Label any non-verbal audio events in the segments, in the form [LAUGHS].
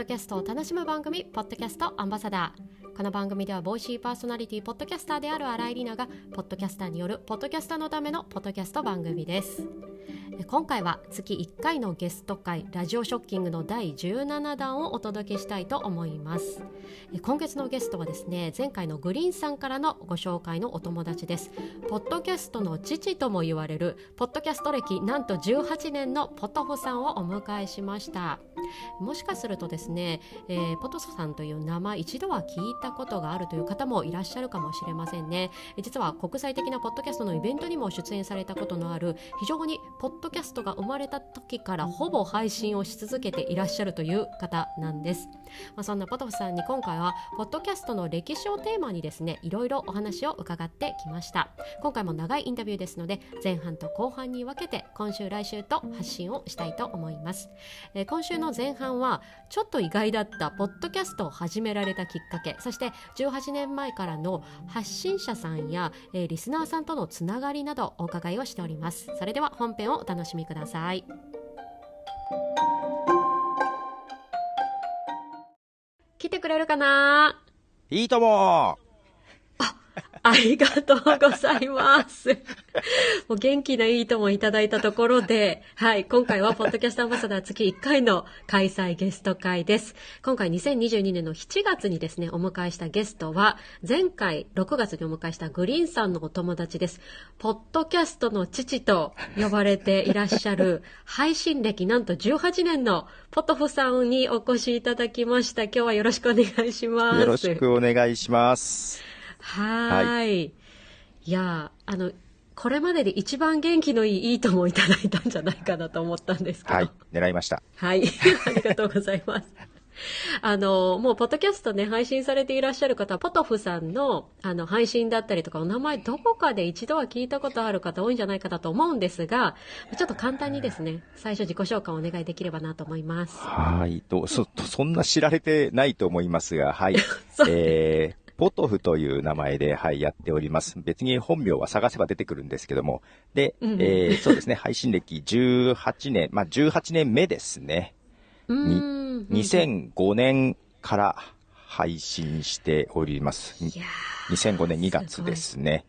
ドキャストを楽しむ番組ポッドキャストアンバサダー。この番組では Voicy パーソナリティポッドキャスターである新井里奈がポッドキャスターによるポッドキャスターのためのポッドキャスト番組です。今回は月1回のゲスト会ラジオショッキングの第17弾をお届けしたいと思います。今月のゲストはですね前回のグリーンさんからのご紹介のお友達です。ポッドキャストの父とも言われるポッドキャスト歴なんと18年のポトフさんをお迎えしました。もしかするとですね、えー、ポトフさんという名前一度は聞いたことがあるという方もいらっしゃるかもしれませんね。実は国際的なポッドキャストのイベントにも出演されたことのある非常にポッドキャストが生まれた時からほぼ配信をし続けていらっしゃるという方なんです、まあ、そんなポトフさんに今回はポッドキャストの歴史をテーマにですねいろいろお話を伺ってきました。今回も長いインタビューですので前半と後半に分けて今週来週と発信をしたいと思います、えー、今週の前半はちょっと意外だったポッドキャストを始められたきっかけそして18年前からの発信者さんや、えー、リスナーさんとのつながりなどお伺いをしております。それでは本編をお楽しみください。来てくれるかな？いいとも。ありがとうございます。[LAUGHS] もう元気ないいともいただいたところで、はい、今回はポッドキャストアンバサダー月1回の開催ゲスト会です。今回2022年の7月にですね、お迎えしたゲストは、前回6月にお迎えしたグリーンさんのお友達です。ポッドキャストの父と呼ばれていらっしゃる、[LAUGHS] 配信歴なんと18年のポトフさんにお越しいただきました。今日はよろしくお願いします。よろしくお願いします。はい。いや、あの、これまでで一番元気のいいいいともいただいたんじゃないかなと思ったんですけど。はい、狙いました。はい、[LAUGHS] ありがとうございます。あの、もう、ポッドキャストね、配信されていらっしゃる方、ポトフさんの、あの、配信だったりとか、お名前、どこかで一度は聞いたことある方多いんじゃないかなと思うんですが、ちょっと簡単にですね、最初自己紹介をお願いできればなと思います。はい、と、そ、そんな知られてないと思いますが、はい。[LAUGHS] えー、ポトフという名前で、はい、やっております。別に本名は探せば出てくるんですけども。で、うん、えー、そうですね、配信歴18年、まあ、18年目ですね。に、2005年から配信しております。2005年2月ですね。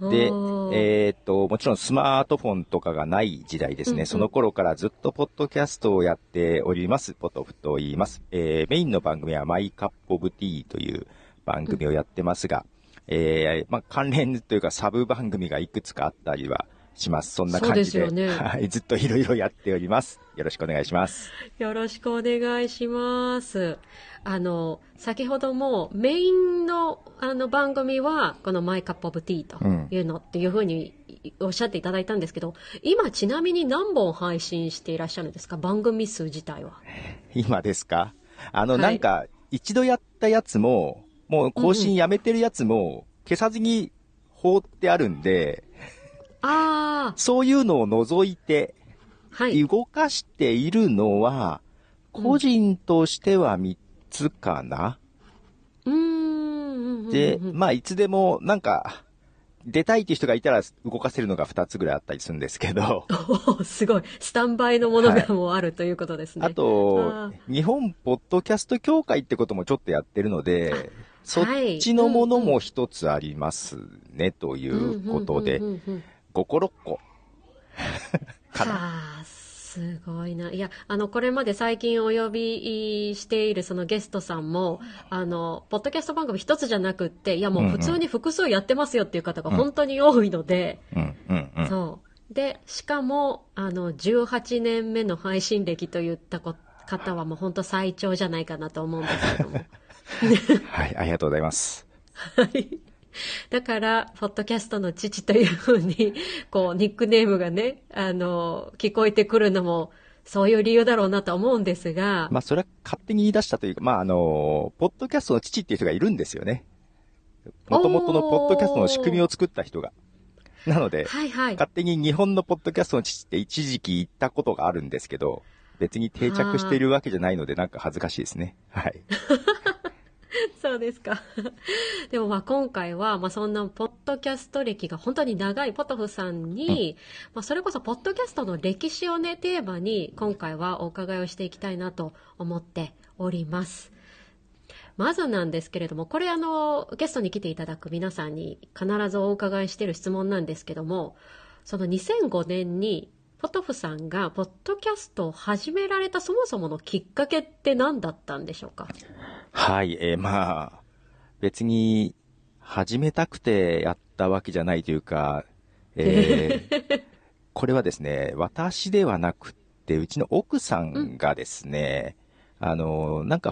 で、えー、っと、もちろんスマートフォンとかがない時代ですね。うんうん、その頃からずっとポッドキャストをやっております。ポトフと言います。えー、メインの番組はマイカップオブティーという番組をやってますが、うん、えー、まあ、関連というかサブ番組がいくつかあったりはします。そんな感じで。でね、はい、ずっといろいろやっております。よろしくお願いします。よろしくお願いします。あの、先ほどもメインのあの番組は、このマイカップオブティーというのっていうふうにおっしゃっていただいたんですけど、今ちなみに何本配信していらっしゃるんですか？番組数自体は。[LAUGHS] 今ですか？あの、はい、なんか、一度やったやつも、もう更新やめてるやつも、消さずに放ってあるんで、ああ。そういうのを除いて、はい。動かしているのは、個人としては3つかな。うん。で、まあ、いつでも、なんか、出たいっていう人がいたら動かせるのが2つぐらいあったりするんですけど。[LAUGHS] おすごい。スタンバイのものがもうある、ということですね。あと、日本ポッドキャスト協会ってこともちょっとやってるので、そっちのものも一つありますね、ということで、5個6個。かな。[LAUGHS] すごいな。いや、あの、これまで最近お呼びしているそのゲストさんも、あの、ポッドキャスト番組一つじゃなくって、いやもう普通に複数やってますよっていう方が本当に多いので、そう。で、しかも、あの、18年目の配信歴といった方はもう本当最長じゃないかなと思うんですけども。[LAUGHS] [LAUGHS] はい、ありがとうございます。はい。だから、ポッドキャストの父というふうに、こう、ニックネームがね、あの、聞こえてくるのも、そういう理由だろうなと思うんですが。まあ、それは勝手に言い出したというか、まあ、あの、ポッドキャストの父っていう人がいるんですよね。もともとのポッドキャストの仕組みを作った人が。なので、はいはい、勝手に日本のポッドキャストの父って一時期言ったことがあるんですけど、別に定着しているわけじゃないので、なんか恥ずかしいですね。はい。[LAUGHS] そなんですか。[LAUGHS] でもまあ今回は、まあそんなポッドキャスト歴が本当に長いポトフさんに、うん、まあそれこそポッドキャストの歴史をね、テーマに今回はお伺いをしていきたいなと思っております。まずなんですけれども、これあの、ゲストに来ていただく皆さんに必ずお伺いしている質問なんですけども、その2005年にポトフさんがポッドキャストを始められたそもそものきっかけって何だったんでしょうか？はい、えー、まあ、別に始めたくてやったわけじゃないというか、えー、[LAUGHS] これはですね、私ではなくて、うちの奥さんがですね、うん、あの、なんか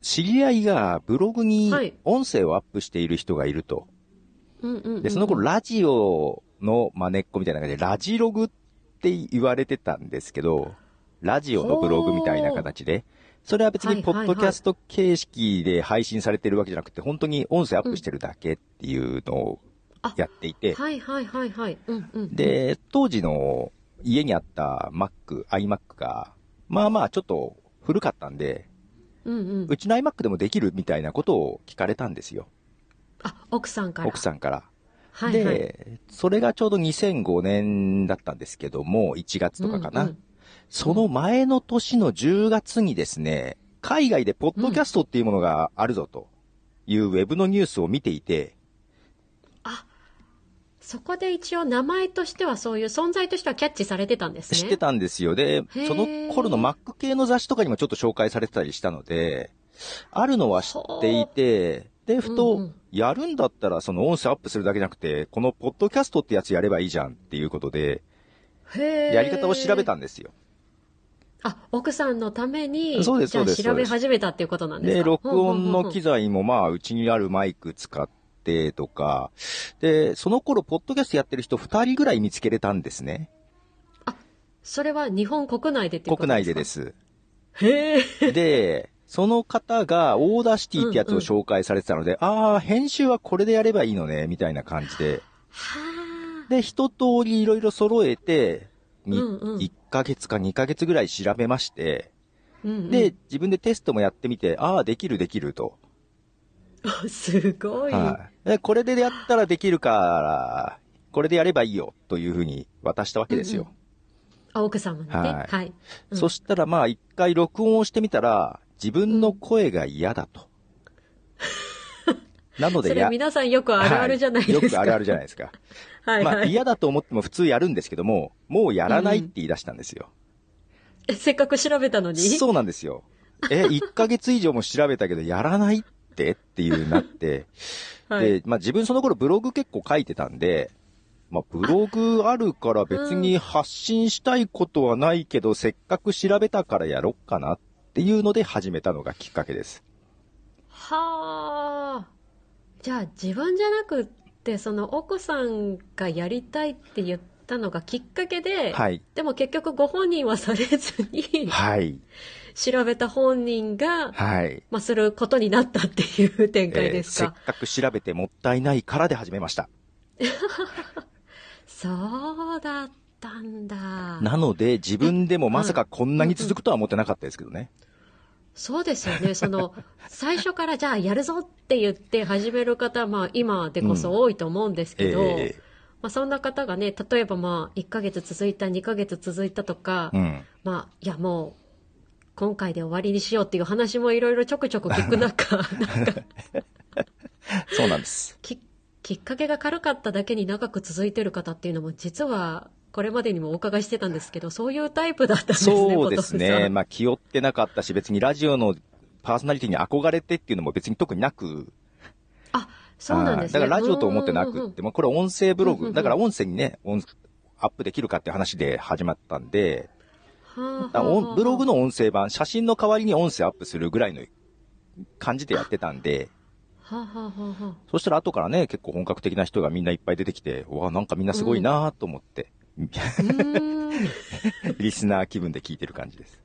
知り合いがブログに音声をアップしている人がいると。で、その頃ラジオの真似っこみたいな感じで、ラジログって言われてたんですけど、ラジオのブログみたいな形で、それは別にポッドキャスト形式で配信されてるわけじゃなくて、本当に音声アップしてるだけっていうのをやっていて、はいはいはいはい。うんうん、で、当時の家にあった Mac、iMac が、まあまあちょっと古かったんで、うんうん、うちの iMac でもできるみたいなことを聞かれたんですよ。あ、奥さんから。奥さんから。はい、はい、で、それがちょうど2005年だったんですけども、1月とかかな。うんうん、その前の年の10月にですね、海外でポッドキャストっていうものがあるぞというウェブのニュースを見ていて、あ、そこで一応名前としてはそういう存在としてはキャッチされてたんですね。知ってたんですよ。で、その頃の Mac 系の雑誌とかにもちょっと紹介されてたりしたので、あるのは知っていて、で、ふと、やるんだったらその音声アップするだけじゃなくて、このポッドキャストってやつやればいいじゃんっていうことで、やり方を調べたんですよ。あ、奥さんのために、そうです、そうです。調べ始めたっていうことなんですか？で、録音の機材もまあ、うちにあるマイク使って、とか、で、その頃、ポッドキャストやってる人2人ぐらい見つけれたんですね。あ、それは日本国内でってことですか？国内でです。へえ。で、その方が Audacity ってやつを紹介されてたので、うんうん、ああ、編集はこれでやればいいのね、みたいな感じで。で、一通りいろいろ揃えて、うんうん、1ヶ月か2ヶ月ぐらい調べまして、うんうん、で、自分でテストもやってみて、ああ、できるできると。すごい。はい。これでやったらできるから、これでやればいいよ、というふうに渡したわけですよ。うんうん、あ、奥様にね。はい。はいうん、そしたらまあ一回録音をしてみたら、自分の声が嫌だと。[LAUGHS] なのでそれ皆さんよくあるあるじゃないですか。はい、よくあるあるじゃないですか。[LAUGHS] はい、はい、まあ嫌だと思っても普通やるんですけども、もうやらないって言い出したんですよ。うん、え、せっかく調べたのに？そうなんですよ。え、[LAUGHS] 1ヶ月以上も調べたけどやらないっって？っていうなって、[LAUGHS] はい、で、まあ自分その頃ブログ結構書いてたんで、まあブログあるから別に発信したいことはないけど、うん、せっかく調べたからやろっかなっていうので始めたのがきっかけです。はあ。じゃあ自分じゃなくって、その奥さんがやりたいって言ったのがきっかけで、はい。でも結局ご本人はされずに、はい。調べた本人が、はい。まあ、することになったっていう展開ですか、えー、せっかく調べてもったいないからで始めました。[LAUGHS] そうだったんだ。なので、自分でもまさかこんなに続くとは思ってなかったですけどね。そうですよね。その、最初からじゃあやるぞって言って始める方、まあ今でこそ多いと思うんですけど、うんえー、まあそんな方がね、例えばまあ1ヶ月続いた、2ヶ月続いたとか、うん、まあ、いやもう今回で終わりにしようっていう話もいろいろちょくちょく聞く中、[LAUGHS] なんかそうなんです。き、きっかけが軽かっただけに長く続いてる方っていうのも実はこれまでにもお伺いしてたんですけど、そういうタイプだったんですね、そうですね。まあ気負ってなかったし、別にラジオのパーソナリティに憧れてっていうのも別に特になく、あ、そうなんですね。だからラジオと思ってなくって、もこれ音声ブログ、だから音声にね、アップできるかって話で始まったんで、ブログの音声版、写真の代わりに音声アップするぐらいの感じでやってたんで、そしたら後からね、結構本格的な人がみんないっぱい出てきて、わなんかみんなすごいなと思って、リスナー気分で聞いてる感じです。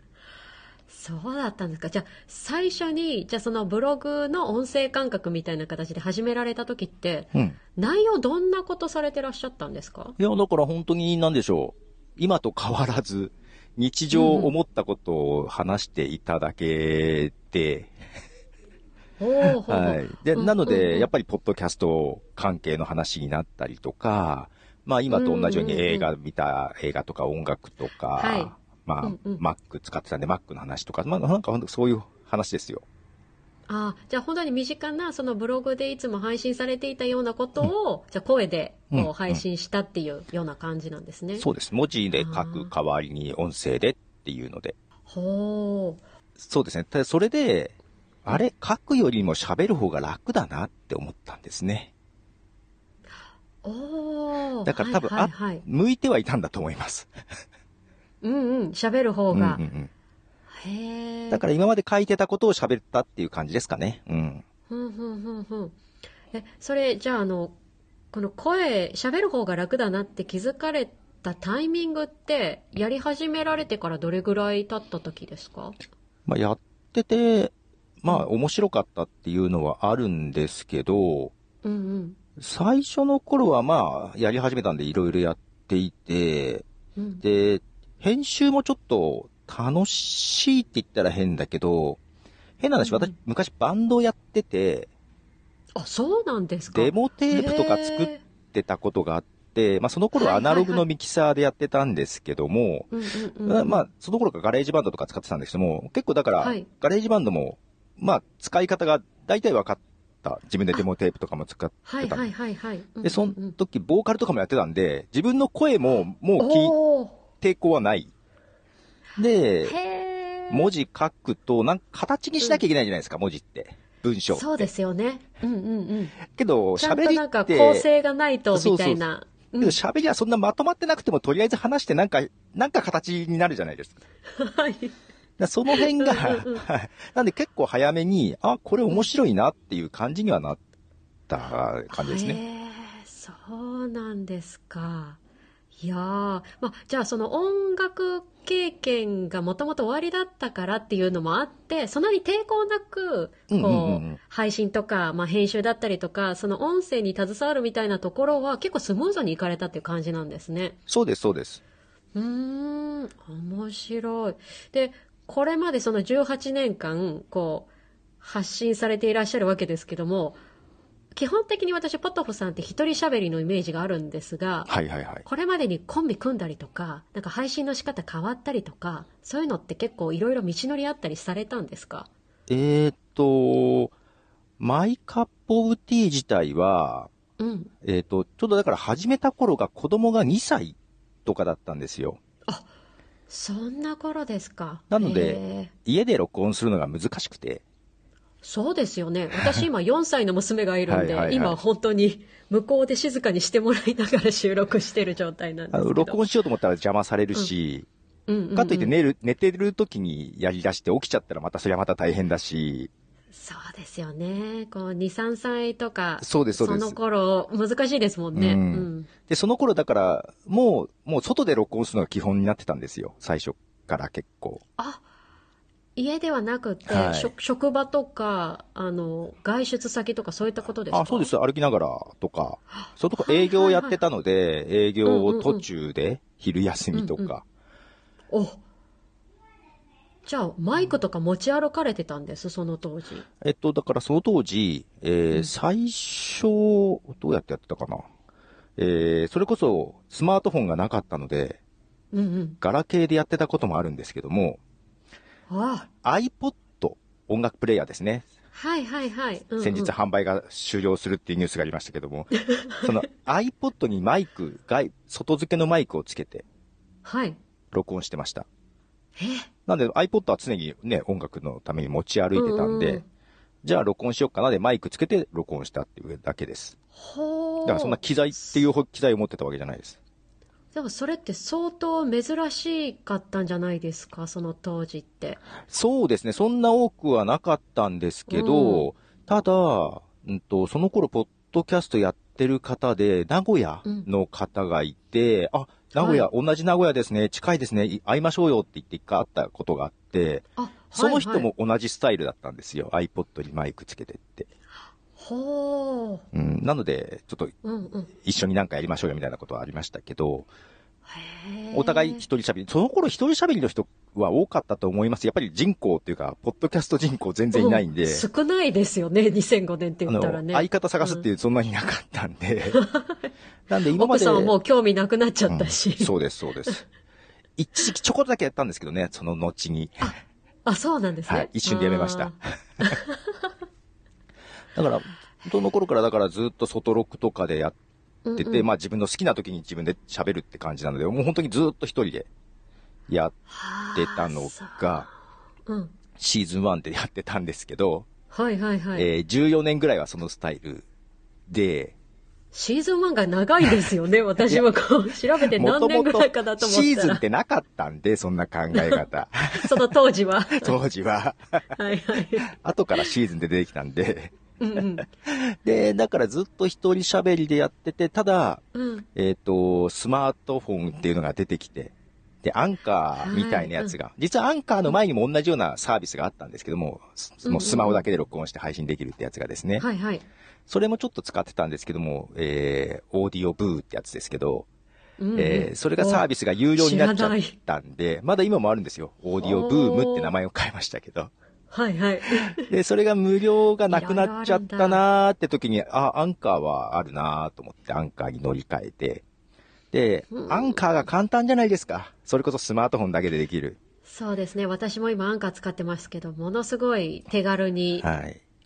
そうだったんですか。じゃあ、最初に、じゃあそのブログの音声感覚みたいな形で始められた時って、うん、内容どんなことされてらっしゃったんですか？いや、だから本当に何でしょう。今と変わらず、日常思ったことを話していただけで、はい。で、なので、やっぱりポッドキャスト関係の話になったりとか、まあ今と同じように映画見た映画とか音楽とか、はい、まあ、うんうん、Mac 使ってたんで Mac の話とか、まあなんかそういう話ですよ。あじゃあ本当に身近なそのブログでいつも配信されていたようなことを、うん、じゃあ声でこう配信したっていうような感じなんですね。うんうん、そうです。文字で書く代わりに音声でっていうので。ほう。そうですね。ただそれで、あれ、書くよりも喋る方が楽だなって思ったんですね。おだから多分、はいはいはい、向いてはいたんだと思います。うんうん、喋る方が。うんうんうんへだから今まで書いてたことを喋ったっていう感じですかね。うん。ふんふんふんふん。え、それ、じゃああの、この声、喋る方が楽だなって気づかれたタイミングって、やり始められてからどれぐらい経った時ですか？まあ、やってて、まあ、面白かったっていうのはあるんですけど、うんうん、最初の頃はまあ、やり始めたんでいろいろやっていて、うん、で、編集もちょっと楽しいって言ったら変だけど、変な話、私、昔バンドをやってて、あ、そうなんですか。デモテープとか作ってたことがあって、まあその頃アナログのミキサーでやってたんですけども、まあその頃から GarageBand とか使ってたんですけども、結構だから、 GarageBand も、まあ使い方が大体分かった。自分でデモテープとかも使ってた。はいはいはいはい。で、その時ボーカルとかもやってたんで、自分の声ももう聞い抵抗はない。で、文字書くと、なんか形にしなきゃいけないじゃないですか、うん、文字って。文章そうですよね。うんうんうん。けど、喋りって。なんか構成がないと、みたいな。けど喋りはそんなまとまってなくても、とりあえず話してなんか、なんか形になるじゃないですか。[LAUGHS] はい。その辺が、はい。なんで結構早めに、あ、これ面白いなっていう感じにはなった感じですね。へそうなんですか。いやー、まあ、じゃあその音楽経験がもともと終わりだったからっていうのもあって、そんなに抵抗なく、こう、配信とか、まあ、編集だったりとか、その音声に携わるみたいなところは結構スムーズにいかれたっていう感じなんですね。そうです、そうです。うーん、面白い。で、これまでその18年間、こう、発信されていらっしゃるわけですけども、基本的に私、ポトフさんって一人喋りのイメージがあるんですが、はいはいはい。これまでにコンビ組んだりとか、なんか配信の仕方変わったりとか、そういうのって結構いろいろ道のりあったりされたんですか？えー、っと、マイカップオブティー自体は、うん。えー、っと、ちょうどだから始めた頃が子供が2歳とかだったんですよ。あ、そんな頃ですか。なので、家で録音するのが難しくて。そうですよね。私今4歳の娘がいるんで、はいはいはい、今本当に向こうで静かにしてもらいながら収録してる状態なんですけど。録音しようと思ったら邪魔されるし、うんうんうんうん、かといって寝る、寝てる時にやり出して起きちゃったらまたそれはまた大変だし。そうですよね。こう、2、3歳とか。そうです、そうです。その頃、難しいですもんね。うん。うん、で、その頃だから、もう、もう外で録音するのが基本になってたんですよ。最初から結構。あ、家ではなくて、はい、職場とか、あの、外出先とかそういったことですか？あ、そうです。歩きながらとか。そういうとこ営業やってたので、はいはいはい、営業を途中で、昼休みとか。うんうん、おじゃあ、マイクとか持ち歩かれてたんです、その当時。えっと、だからその当時、えー、うん、最初、どうやってやってたかな。えー、それこそスマートフォンがなかったので、うんうん、ガラケーでやってたこともあるんですけども、ああ iPod 音楽プレイヤーですね。はいはいはい。うんうん、先日販売が終了するっていうニュースがありましたけども、[LAUGHS] その iPod にマイク、外、外付けのマイクをつけて、はい。録音してました。え？なんで iPod は常にね、音楽のために持ち歩いてたんで、うんうん、じゃあ録音しようかなでマイクつけて録音したっていうだけです。ほだからそんな機材っていう機材を持ってたわけじゃないです。でもそれって相当珍しかったんじゃないですか、その当時って。そうですね、そんな多くはなかったんですけど、うん、ただ、うんと、その頃、ポッドキャストやってる方で、名古屋の方がいて、うん、あ、名古屋、はい、同じ名古屋ですね、近いですね、会いましょうよって言って一回会ったことがあって、その人も同じスタイルだったんですよ。はいはい、iPod にマイクつけてって。ほう。うん、なので、ちょっと、一緒になんかやりましょうよみたいなことはありましたけど、お互い一人喋り。その頃一人喋りの人は多かったと思います。やっぱり人口っていうか、ポッドキャスト人口全然いないんで。少ないですよね、2005年って言ったらね。相方探すっていうそんなになかったんで。うん、なんで今まで。奥さんはもう興味なくなっちゃったし。うん、そうです、そうです。一時期ちょこっとだけやったんですけどね、その後に。あ、あそうなんですね。はい、一瞬でやめました。[LAUGHS] だから、その頃からだからずっと外ロックとかでやってて、うんうん、まあ自分の好きな時に自分で喋るって感じなので、もう本当にずっと一人でやってたのが、うん、シーズン1でやってたんですけど、はいはいはい。えー、14年ぐらいはそのスタイルで、シーズン1が長いですよね。[LAUGHS] 私もこう調べて何年ぐらいかだと思ったら。シーズンってなかったんで、そんな考え方。[LAUGHS] その当時は。[LAUGHS] 当時は。はいはい。後からシーズンで出てきたんで。うんうん、[LAUGHS] で、だからずっと一人喋りでやってて、ただ、うん、えっ、ー、と、スマートフォンっていうのが出てきて、で、アンカーみたいなやつが、はい、実はアンカーの前にも同じようなサービスがあったんですけども、もうスマホだけで録音して配信できるってやつがですね。はいはい。それもちょっと使ってたんですけども、えー、 Audioboo ってやつですけど、うん、えー、それがサービスが有料になっちゃったんで、まだ今もあるんですよ。 Audioboom って名前を変えましたけど。はいはい。で、それが無料がなくなっちゃったなーって時に、あ、アンカーはあるなーと思ってアンカーに乗り換えて、で、アンカーが簡単じゃないですか。それこそスマートフォンだけでできる。そうですね。私も今アンカー使ってますけど、ものすごい手軽に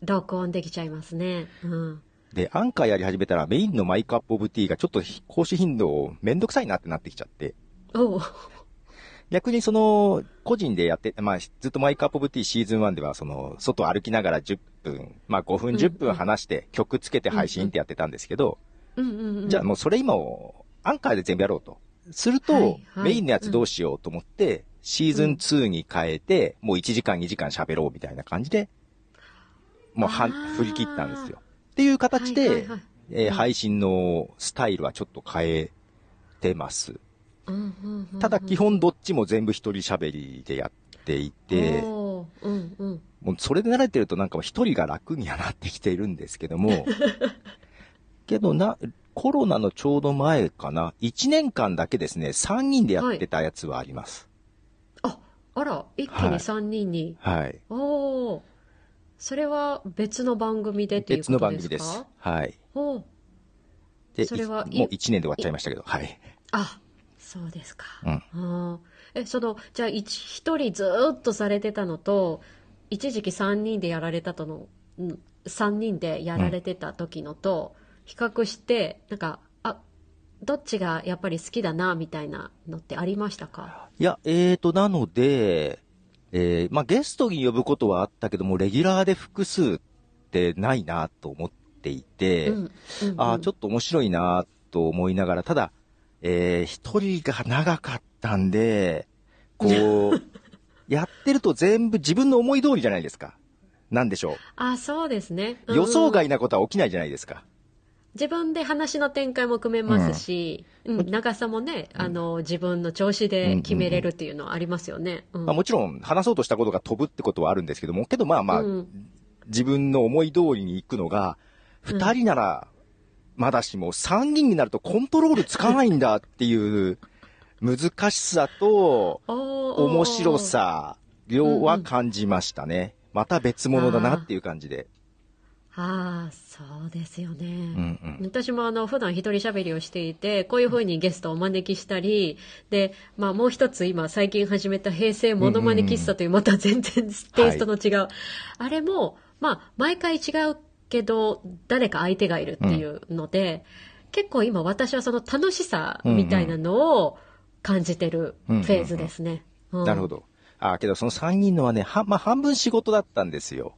録音できちゃいますね。うん。で、アンカーやり始めたらメインのマイクアップオブティーがちょっと更新頻度めんどくさいなってなってきちゃって。お逆にその、個人でやって、まあ、ずっとマイクアップオブティーシーズン1では、その、外歩きながら10分、まあ5分10分話して、曲つけて配信ってやってたんですけど、じゃあもうそれ今を、アンカーで全部やろうと。すると、メインのやつどうしようと思って、シーズン2に変えて、もう1時間2時間喋ろうみたいな感じで、もうは振り切ったんですよ。っていう形で、え配信のスタイルはちょっと変えてます。ただ基本どっちも全部一人喋りでやっていて、もうそれで慣れてるとなんか一人が楽にはなってきているんですけども、[LAUGHS] けどな、コロナのちょうど前かな、1年間だけですね、3人でやってたやつはあります。はい、あ、あら、一気に3人に。はい。はい、おそれは別の番組でっていうことですか？別の番組です。はい。おで、それはもう1年で終わっちゃいましたけど、はい。あ、そうですか。うん。え、その、じゃあ一人ずっとされてたのと、一時期三人でやられたとの、三人でやられてた時のと、比較して、なんか、あ、どっちがやっぱり好きだな、みたいなのってありましたか？いや、えーと、なので、えー、まあ、ゲストに呼ぶことはあったけども、レギュラーで複数ってないなと思っていて、うんうんうん、あちょっと面白いなと思いながら、ただ、えー、一人が長かったんで、こう、[LAUGHS] やってると全部自分の思い通りじゃないですか。なんでしょう。あ、そうですね。うん、予想外なことは起きないじゃないですか。自分で話の展開も組めますし、うん、長さもね、あの、自分の調子で決めれるっていうのはありますよね。まあ、もちろん、話そうとしたことが飛ぶってことはあるんですけども、けどまあまあ、うん、自分の思い通りに行くのが、二人ならまだしも参議院になるとコントロールつかないんだっていう難しさと面白さ、両は感じましたね。また別物だなっていう感じで。ああ、そうですよね。うんうん、私もあの、普段一人喋りをしていて、こういうふうにゲストをお招きしたり、で、まあもう一つ今最近始めた平成モノマネ喫茶というまた全然テイストの違う、はい、あれも、まあ毎回違うけど、誰か相手がいるっていうので、うん、結構今私はその楽しさみたいなのを感じてるフェーズですね。なるほど。ああ、けどその3人のはね、は、まあ半分仕事だったんですよ。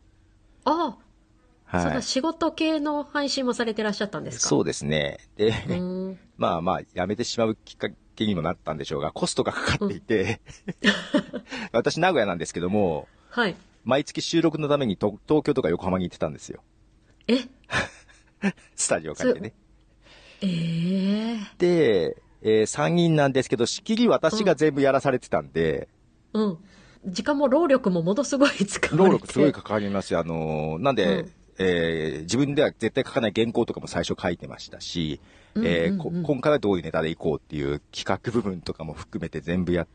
ああ。はい、その仕事系の配信もされてらっしゃったんですか？そうですね。で、[LAUGHS] まあまあ、辞めてしまうきっかけにもなったんでしょうが、コストがかかっていて、[LAUGHS] うん、私名古屋なんですけども、はい。毎月収録のために東京とか横浜に行ってたんですよ。え？[LAUGHS] スタジオ借りてね。ええー、で、えー、3人なんですけど、仕切り私が全部やらされてたんで、うん。時間も労力もものすごい使われて。労力すごいかかりますよ。あのー、なんで、うん、えー、自分では絶対書かない原稿とかも最初書いてましたし、えー、今回はどういうネタでいこうっていう企画部分とかも含めて全部やっ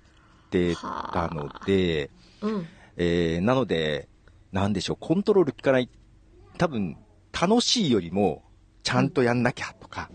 てたので、うん、えー、なので、なんでしょう、コントロール効かない、多分、楽しいよりも、ちゃんとやんなきゃとか、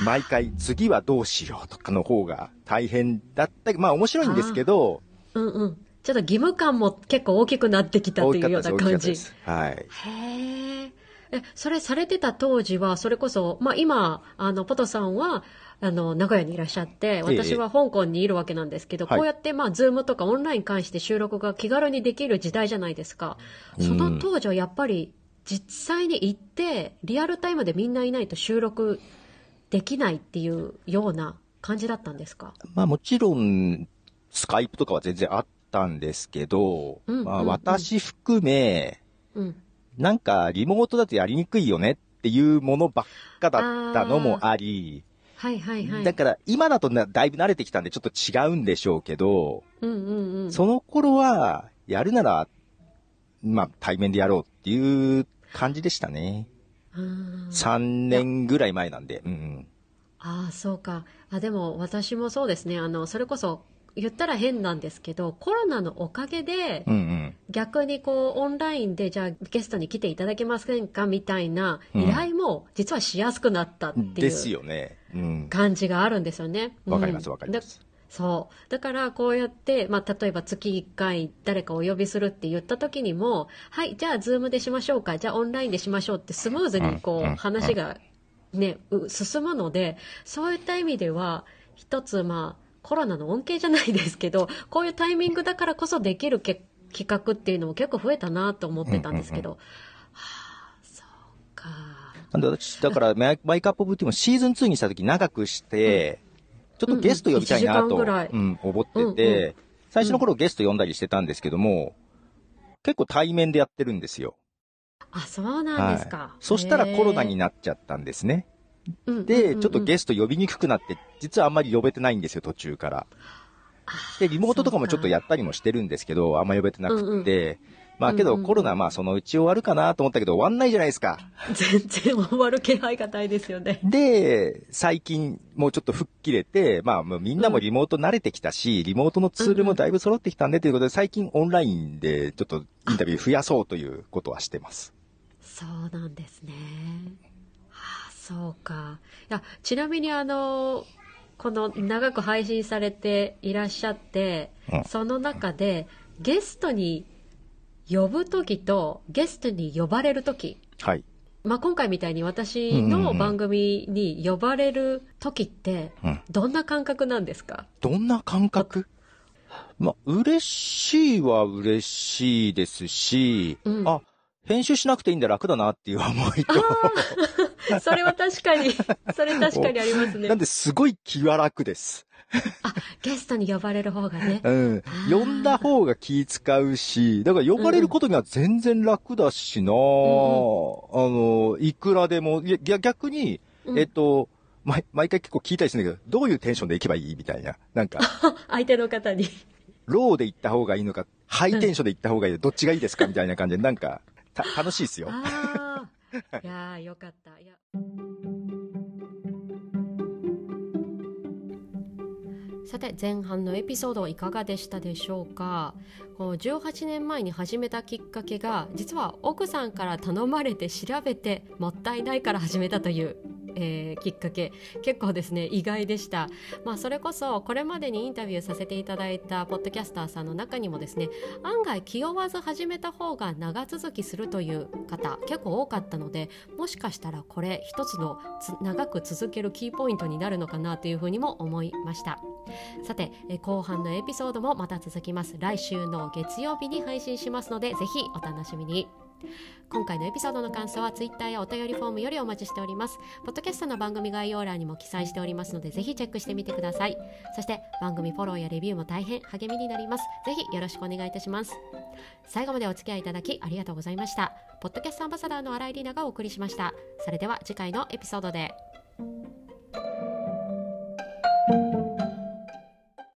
うん、毎回次はどうしようとかの方が大変だった。まあ面白いんですけど、うんうん。ちょっと義務感も結構大きくなってきたというような感じ。はい。へえ。え、それされてた当時は、それこそ、まあ今、あの、ポトさんは、あの、名古屋にいらっしゃって、私は香港にいるわけなんですけど、ええ、こうやって、まあ、ズームとかオンラインに関して収録が気軽にできる時代じゃないですか。その当時はやっぱり、実際に行って、リアルタイムでみんないないと収録できないっていうような感じだったんですか？まあもちろん、スカイプとかは全然あったんですけど、うんうんうん、まあ私含め、うん、なんかリモートだとやりにくいよねっていうものばっかだったのもあり、はいはいはい。だから今だとだいぶ慣れてきたんでちょっと違うんでしょうけど、うんうんうん、その頃はやるなら、まあ対面でやろうっていう感じでしたね。3年ぐらい前なんで。うんうん、ああ、そうか。あ、でも私もそうですね。あの、それこそ言ったら変なんですけどコロナのおかげで、逆にこうオンラインでじゃあゲストに来ていただけませんか？みたいな依頼も実はしやすくなったっていう、ですよね、感じがあるんですよね。わ、かりますわかります。そう。だからこうやって、まあ、例えば月1回誰かお呼びするって言った時にも、はい、じゃあズームでしましょうか、じゃあオンラインでしましょうってスムーズにこう話がね、進むので、そういった意味では、一つまあ、コロナの恩恵じゃないですけど、こういうタイミングだからこそできるけ企画っていうのも結構増えたなと思ってたんですけど。うんうんうん、はあ、そうか。だからマイ、マイカップオブティーもシーズン2にした時長くして、うん、ちょっとゲスト呼びたいなと、うん、うん、思ってて、うんうん、最初の頃ゲスト呼んだりしてたんですけども、結構対面でやってるんですよ。あ、そうなんですか。はい、そしたらコロナになっちゃったんですね。で、ちょっとゲスト呼びにくくなって、実はあんまり呼べてないんですよ、途中から。で、リモートとかもちょっとやったりもしてるんですけど、あんま呼べてなくて、まあけど、コロナまあそのうち終わるかなと思ったけど終わんないじゃないですか。全然終わる気配がないですよね。で、最近もうちょっと吹っ切れて、まあもうみんなもリモート慣れてきたし、リモートのツールもだいぶ揃ってきたんでということで、最近オンラインでちょっとインタビュー増やそうということはしてます。そうなんですね。そうか。いや、ちなみにあの、この長く配信されていらっしゃって、うん、その中でゲストに呼ぶときとゲストに呼ばれるとき。はい。まあ、今回みたいに私の番組に呼ばれる時って、どんな感覚なんですか、うん、どんな感覚？まあ、嬉しいは嬉しいですし、うん、あ、編集しなくていいんだ楽だなっていう思いと。[LAUGHS] それは確かに、それ確かにありますね。なんですごい気は楽です。あ、ゲストに呼ばれる方がね。うん。呼んだ方が気使うし、だから呼ばれることには全然楽だしな、うん、あの、いくらでも、いや逆に、うん、えっと、毎毎回結構聞いたりするんだけど、どういうテンションで行けばいいみたいな。なんか。[LAUGHS] 相手の方に。ローで行った方がいいのか、ハイテンションで行った方がいい、どっちがいいですかみたいな感じで、なんか、た楽しいですよ。[LAUGHS] いやよかった。いやさて前半のエピソードいかがでしたでしょうか？この18年前に始めたきっかけが実は奥さんから頼まれて調べてもったいないから始めたというえー、きっかけ。結構ですね意外でした、まあ、それこそこれまでにインタビューさせていただいたポッドキャスターさんの中にもですね案外気負わず始めた方が長続きするという方結構多かったのでもしかしたらこれ一つの長く続けるキーポイントになるのかなというふうにも思いました。さて、え後半のエピソードもまた続きます。来週の月曜日に配信しますのでぜひお楽しみに。今回のエピソードの感想は Twitter やお便りフォームよりお待ちしております。ポッドキャストの番組概要欄にも記載しておりますので、ぜひチェックしてみてください。そして番組フォローやレビューも大変励みになります。ぜひよろしくお願いいたします。最後までお付き合いいただきありがとうございました。ポッドキャストアンバサダーの新井里奈がお送りしました。それでは次回のエピソードで。